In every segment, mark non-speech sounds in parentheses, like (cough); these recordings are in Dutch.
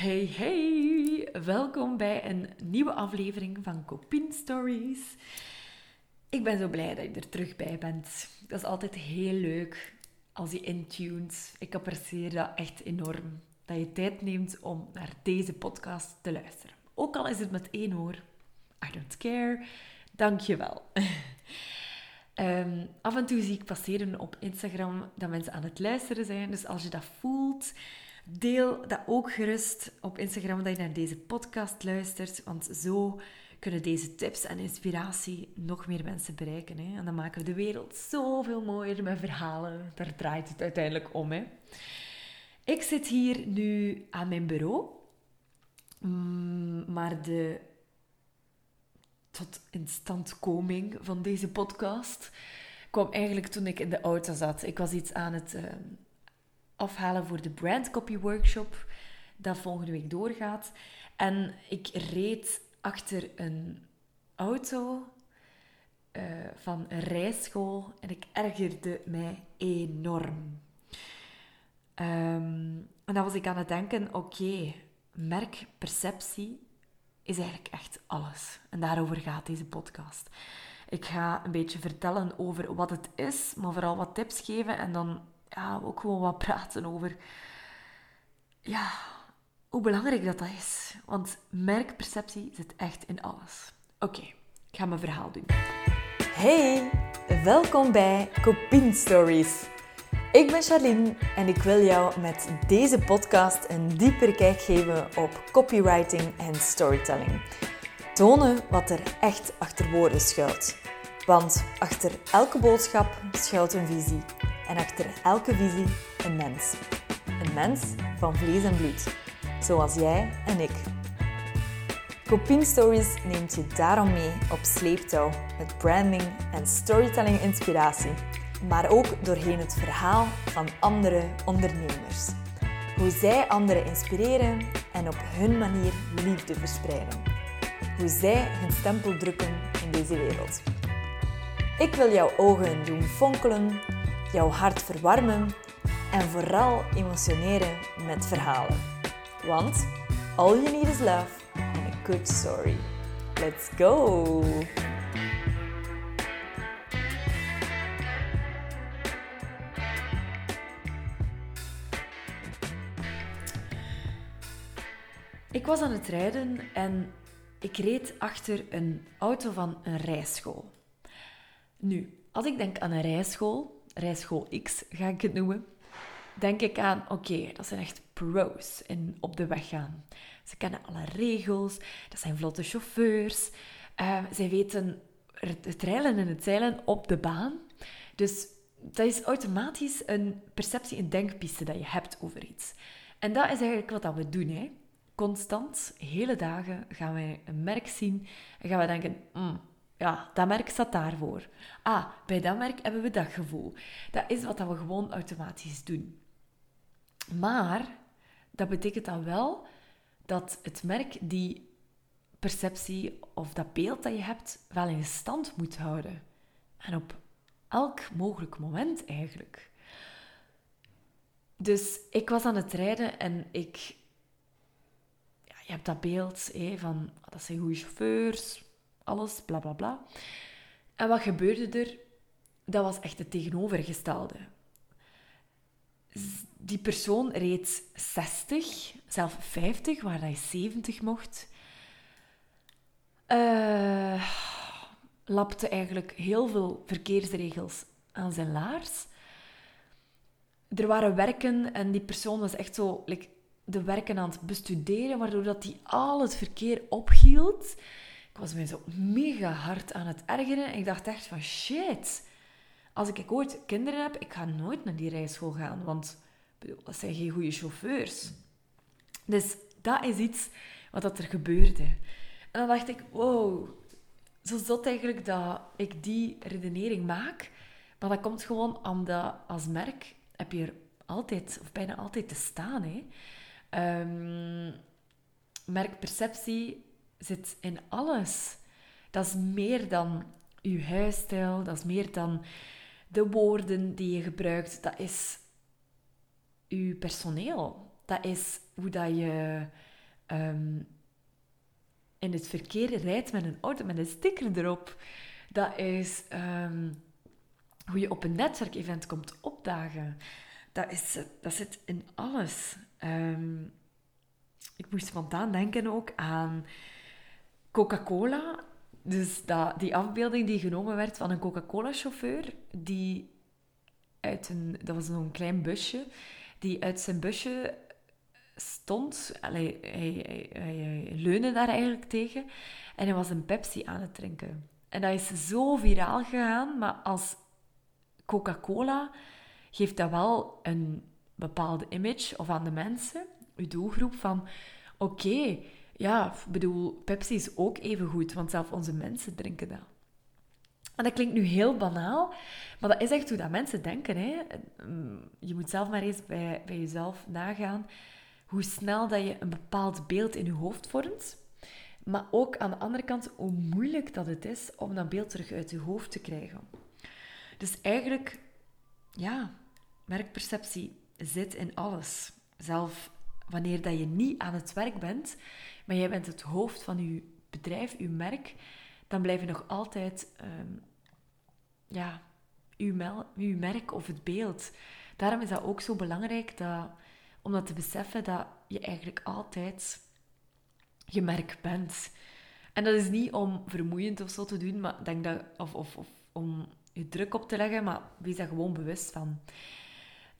Hey, hey! Welkom bij een nieuwe aflevering van Copin Stories. Ik ben zo blij dat je er terug bij bent. Dat is altijd heel leuk als je intuned. Ik apprecieer dat echt enorm. Dat je tijd neemt om naar deze podcast te luisteren. Ook al is het met één oor. I don't care. Dank je wel. (laughs) Ehm, af en toe zie ik passeren op Instagram dat mensen aan het luisteren zijn. Dus als je dat voelt, deel dat ook gerust op Instagram dat je naar deze podcast luistert. Want zo kunnen deze tips en inspiratie nog meer mensen bereiken. Hè? En dan maken we de wereld zoveel mooier met verhalen. Daar draait het uiteindelijk om. Hè? Ik zit hier nu aan mijn bureau. Mm, maar de tot instandkoming van deze podcast kwam eigenlijk toen ik in de auto zat. Ik was iets aan het uh, afhalen voor de Brand Copy Workshop, dat volgende week doorgaat. En ik reed achter een auto uh, van een rijschool en ik ergerde mij enorm. Um, en dan was ik aan het denken, oké, okay, merkperceptie is eigenlijk echt alles. En daarover gaat deze podcast. Ik ga een beetje vertellen over wat het is, maar vooral wat tips geven en dan ja, ook gewoon wat praten over ja, hoe belangrijk dat, dat is. Want merkperceptie zit echt in alles. Oké, ik ga mijn verhaal doen. Hey, welkom bij Copin Stories. Ik ben Charlene en ik wil jou met deze podcast een dieper kijk geven op copywriting en storytelling. Tonen wat er echt achter woorden schuilt. Want achter elke boodschap schuilt een visie en achter elke visie een mens. Een mens van vlees en bloed, zoals jij en ik. Coping Stories neemt je daarom mee op sleeptouw met branding en storytelling inspiratie maar ook doorheen het verhaal van andere ondernemers. Hoe zij anderen inspireren en op hun manier liefde verspreiden. Hoe zij hun stempel drukken in deze wereld. Ik wil jouw ogen doen fonkelen, jouw hart verwarmen en vooral emotioneren met verhalen. Want all you need is love and a good story. Let's go! Ik was aan het rijden en ik reed achter een auto van een rijschool. Nu, als ik denk aan een rijschool, rijschool X ga ik het noemen, denk ik aan, oké, dat zijn echt pro's in op de weg gaan. Ze kennen alle regels, dat zijn vlotte chauffeurs, uh, zij weten het rijden en het zeilen op de baan. Dus dat is automatisch een perceptie, een denkpiste dat je hebt over iets. En dat is eigenlijk wat dat we doen. Hè constant, hele dagen, gaan wij een merk zien en gaan we denken, mm, ja, dat merk staat daarvoor. Ah, bij dat merk hebben we dat gevoel. Dat is wat we gewoon automatisch doen. Maar dat betekent dan wel dat het merk die perceptie of dat beeld dat je hebt wel in stand moet houden. En op elk mogelijk moment eigenlijk. Dus ik was aan het rijden en ik je hebt dat beeld van ah, dat zijn goede chauffeurs, alles, bla bla bla. En wat gebeurde er? Dat was echt het tegenovergestelde. Die persoon reed 60, zelf 50, waar hij 70 mocht. Uh, lapte eigenlijk heel veel verkeersregels aan zijn laars. Er waren werken en die persoon was echt zo de werken aan het bestuderen, waardoor dat die al het verkeer ophield. Ik was mij zo mega hard aan het ergeren. Ik dacht echt van shit. Als ik ooit kinderen heb, ik ga nooit naar die rijschool gaan, want dat zijn geen goede chauffeurs. Dus dat is iets wat dat er gebeurde. En dan dacht ik, wow, zo zot eigenlijk dat ik die redenering maak. Maar dat komt gewoon omdat als merk heb je er altijd, of bijna altijd te staan. Hè. Um, merkperceptie zit in alles. Dat is meer dan je huisstijl, dat is meer dan de woorden die je gebruikt. Dat is je personeel. Dat is hoe dat je ehm, in het verkeer rijdt met een auto met een sticker erop. Dat is ehm, hoe je op een netwerkevent komt opdagen. Dat, is, dat zit in alles. Ehm, ik moest spontaan denken ook aan Coca-Cola. Dus dat, die afbeelding die genomen werd van een Coca-Cola-chauffeur, die uit een, dat was zo'n klein busje, die uit zijn busje stond. Hij, hij, leunde daar eigenlijk tegen en hij was een Pepsi aan het drinken. En dat is zo viraal gegaan, maar als Coca-Cola geeft dat wel een bepaalde image of aan de mensen, uw doelgroep, van oké, ja, ik bedoel, Pepsi is ook even goed, want zelf onze mensen drinken dat. En dat klinkt nu heel banaal, maar dat is echt hoe dat mensen denken. Hè? Je moet zelf maar eens bij, bij jezelf nagaan hoe snel dat je een bepaald beeld in je hoofd vormt. Maar ook aan de andere kant hoe moeilijk dat het is om dat beeld terug uit je hoofd te krijgen. Dus eigenlijk, ja, merkperceptie zit in alles. Zelf wanneer dat je niet aan het werk bent, maar jij bent het hoofd van je bedrijf, je merk, dan blijf je nog altijd um, ja, uw, merk of het beeld. Daarom is dat ook zo belangrijk dat, om dat te beseffen dat je eigenlijk altijd je merk bent. En dat is niet om vermoeiend of zo te doen, maar denk dat, of, of, of om druk op te leggen, maar wees daar gewoon bewust van.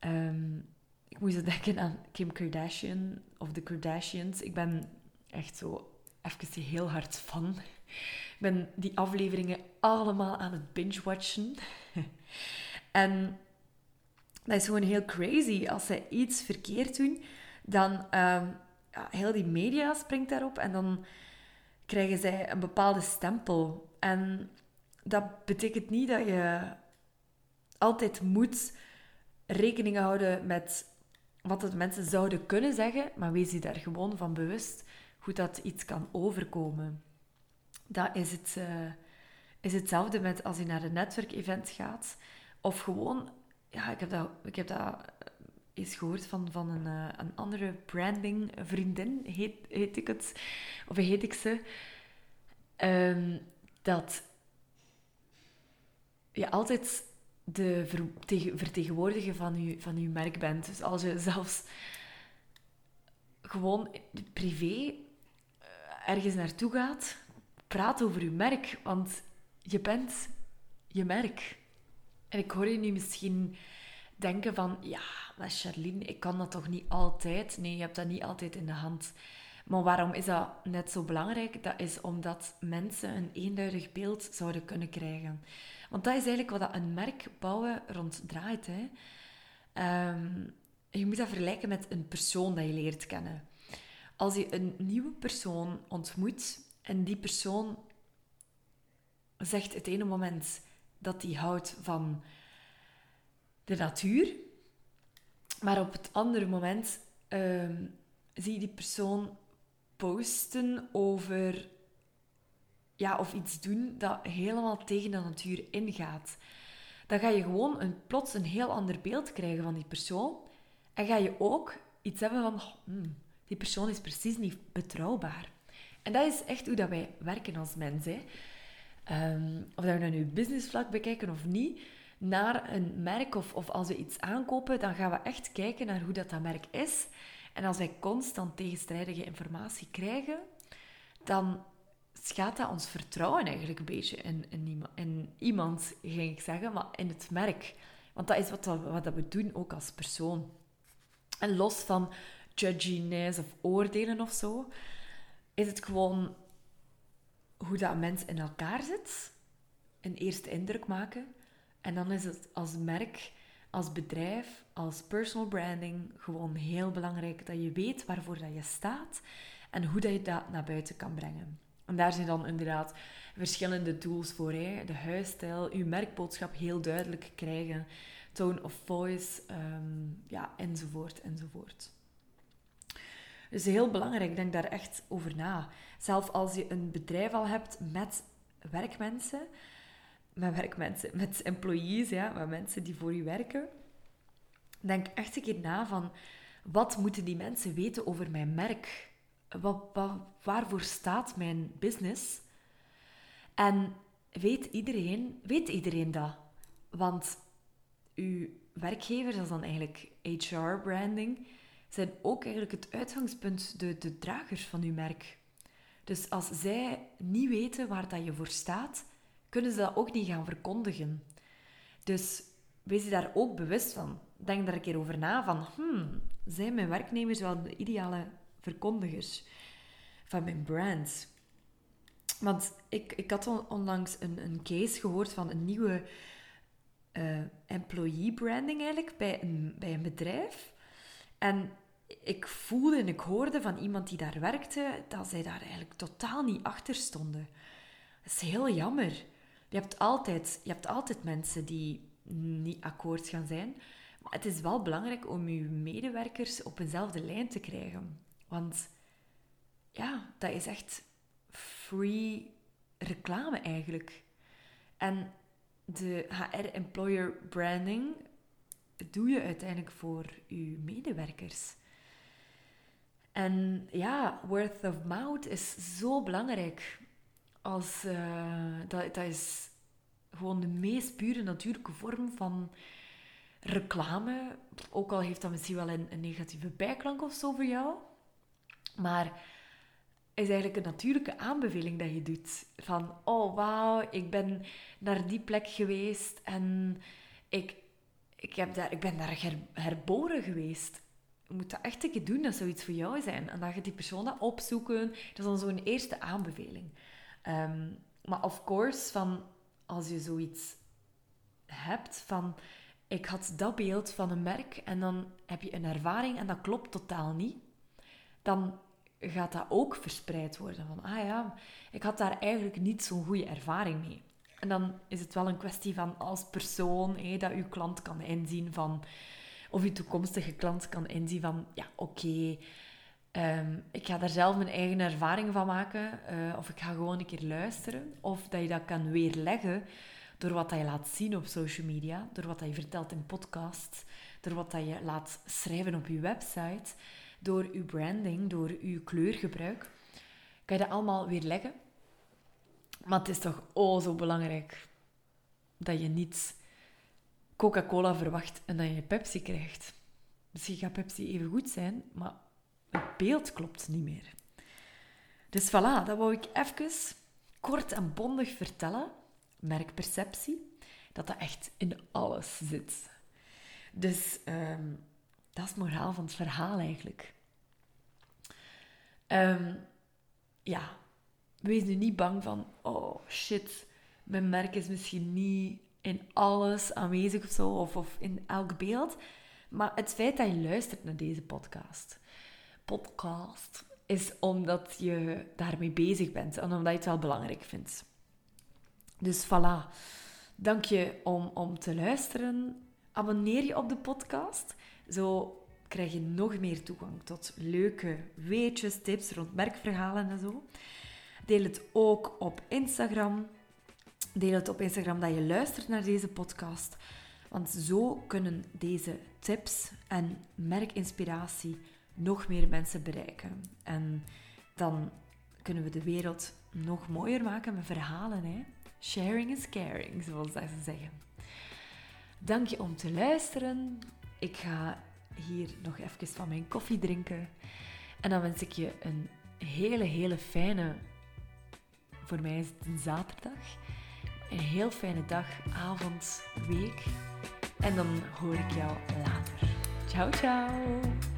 Um, ik moest denken aan Kim Kardashian of de Kardashians. Ik ben echt zo even heel hard fan. Ik ben die afleveringen allemaal aan het binge-watchen. (laughs) en dat is gewoon heel crazy. Als zij iets verkeerd doen, dan... Um, ja, heel die media springt daarop en dan krijgen zij een bepaalde stempel. En dat betekent niet dat je altijd moet rekening houden met wat de mensen zouden kunnen zeggen, maar wees je daar gewoon van bewust hoe dat iets kan overkomen. Dat is, het, uh, is hetzelfde met als je naar een netwerkevent gaat. Of gewoon, ja, ik heb dat, ik heb dat eens gehoord van, van een, uh, een andere branding vriendin, heet, heet ik het, of heet ik ze. Um, dat je altijd de vertegenwoordiger van je, van uw merk bent. Dus als je zelfs gewoon privé eh, ergens naartoe gaat, praat over je merk, want je bent je merk. En ik hoor je nu misschien denken van, ja, maar Charlene, ik kan dat toch niet altijd? Nee, je hebt dat niet altijd in de hand. Maar waarom is dat net zo belangrijk? Dat is omdat mensen een eenduidig beeld zouden kunnen krijgen. Want dat is eigenlijk wat een merk bouwen rond draait. Hè. Ehm, je moet dat vergelijken met een persoon dat je leert kennen. Als je een nieuwe persoon ontmoet en die persoon zegt het ene moment dat hij houdt van de natuur, maar op het andere moment ehm, zie je die persoon posten over ja, of iets doen dat helemaal tegen de natuur ingaat. Dan ga je gewoon een, plots een heel ander beeld krijgen van die persoon. En ga je ook iets hebben van, hmm, die persoon is precies niet betrouwbaar. En dat is echt hoe dat wij werken als mensen. Um, of dat we dat nu businessvlak bekijken of niet, naar een merk of, of als we iets aankopen, dan gaan we echt kijken naar hoe dat, dat merk is. En als wij constant tegenstrijdige informatie krijgen, dan schaadt dat ons vertrouwen eigenlijk een beetje in, in, iemand, ging ik zeggen, maar in het merk. Want dat is wat, wat we doen ook als persoon. En los van judginess of oordelen of zo, is het gewoon hoe dat mens in elkaar zit, een eerste indruk maken. En dan is het als merk, als bedrijf, als personal branding gewoon heel belangrijk dat je weet waarvoor dat je staat en hoe dat je dat naar buiten kan brengen. En daar zijn dan inderdaad verschillende tools voor. Hè? De huisstijl, uw merkboodschap heel duidelijk krijgen, tone of voice, ehm, ja, enzovoort, enzovoort. Dus heel belangrijk, denk daar echt over na. Zelf als je een bedrijf al hebt met werkmensen, met werkmensen, met employees, ja, met mensen die voor je werken, denk echt een keer na van wat moeten die mensen weten over mijn merk? wat, waarvoor staat mijn business? En weet iedereen, weet iedereen dat? Want uw werkgevers, dat is dan eigenlijk HR-branding, zijn ook eigenlijk het uitgangspunt, de, de dragers van uw merk. Dus als zij niet weten waar dat je voor staat, kunnen ze dat ook niet gaan verkondigen. Dus wees je daar ook bewust van. Denk daar een keer over na van, hmm, zijn mijn werknemers wel de ideale verkondigers van mijn brand? Want ik, ik had onlangs een, een case gehoord van een nieuwe uh, employee branding eigenlijk bij een, bij een bedrijf. En ik voelde en ik hoorde van iemand die daar werkte dat zij daar eigenlijk totaal niet achter stonden. Dat is heel jammer. Je hebt altijd, je hebt altijd mensen die niet akkoord gaan zijn. Het is wel belangrijk om je medewerkers op eenzelfde lijn te krijgen. Want ja, dat is echt free reclame eigenlijk. En de HR-employer branding doe je uiteindelijk voor je medewerkers. En ja, word of mouth is zo belangrijk. Als, uh, dat, dat is gewoon de meest pure natuurlijke vorm van reclame. Ook al heeft dat misschien wel een, negatieve bijklank of zo voor jou. Maar is eigenlijk een natuurlijke aanbeveling dat je doet. Van, oh wauw, ik ben naar die plek geweest en ik, ik, heb daar, ik ben daar her, herboren geweest. Je moet dat echt een keer doen, dat zou iets voor jou zijn. En dan gaat die persoon dat opzoeken. Dat is dan zo'n eerste aanbeveling. Ehm, maar of course, van, als je zoiets hebt van... Ik had dat beeld van een merk en dan heb je een ervaring en dat klopt totaal niet. Dan gaat dat ook verspreid worden. Van, ah ja, ik had daar eigenlijk niet zo'n goede ervaring mee. En dan is het wel een kwestie van als persoon, dat uw klant kan inzien van... Of uw toekomstige klant kan inzien van, ja, oké... Ehm, ik ga daar zelf mijn eigen ervaring van maken. Eh, of ik ga gewoon een keer luisteren. Of dat je dat kan weerleggen door wat dat je laat zien op social media. Door wat dat je vertelt in podcasts. Door wat dat je laat schrijven op je website door uw branding, door uw kleurgebruik, kan je dat allemaal weer leggen. Maar het is toch oh zo belangrijk dat je niet Coca-Cola verwacht en dat je Pepsi krijgt. Misschien gaat Pepsi even goed zijn, maar het beeld klopt niet meer. Dus voilà, dat wou ik even kort en bondig vertellen. Merkperceptie, dat dat echt in alles zit. Dus um, dat is het moraal van het verhaal eigenlijk. Um, ja, wees nu niet bang van, oh shit, mijn merk is misschien niet in alles aanwezig of zo, of, of in elk beeld. Maar het feit dat je luistert naar deze podcast, podcast, is omdat je daarmee bezig bent en omdat je het wel belangrijk vindt. Dus voilà. Dank je om, om te luisteren. Abonneer je op de podcast. Zo krijg je nog meer toegang tot leuke weetjes, tips rond merkverhalen en zo. Deel het ook op Instagram. Deel het op Instagram dat je luistert naar deze podcast. Want zo kunnen deze tips en merkinspiratie nog meer mensen bereiken. En dan kunnen we de wereld nog mooier maken met verhalen. Hè? Sharing is caring, zoals ze zeggen. Dank je om te luisteren. Ik ga hier nog even van mijn koffie drinken. En dan wens ik je een hele, hele fijne, voor mij is het een zaterdag, een heel fijne dag, avond, week. En dan hoor ik jou later. Ciao, ciao!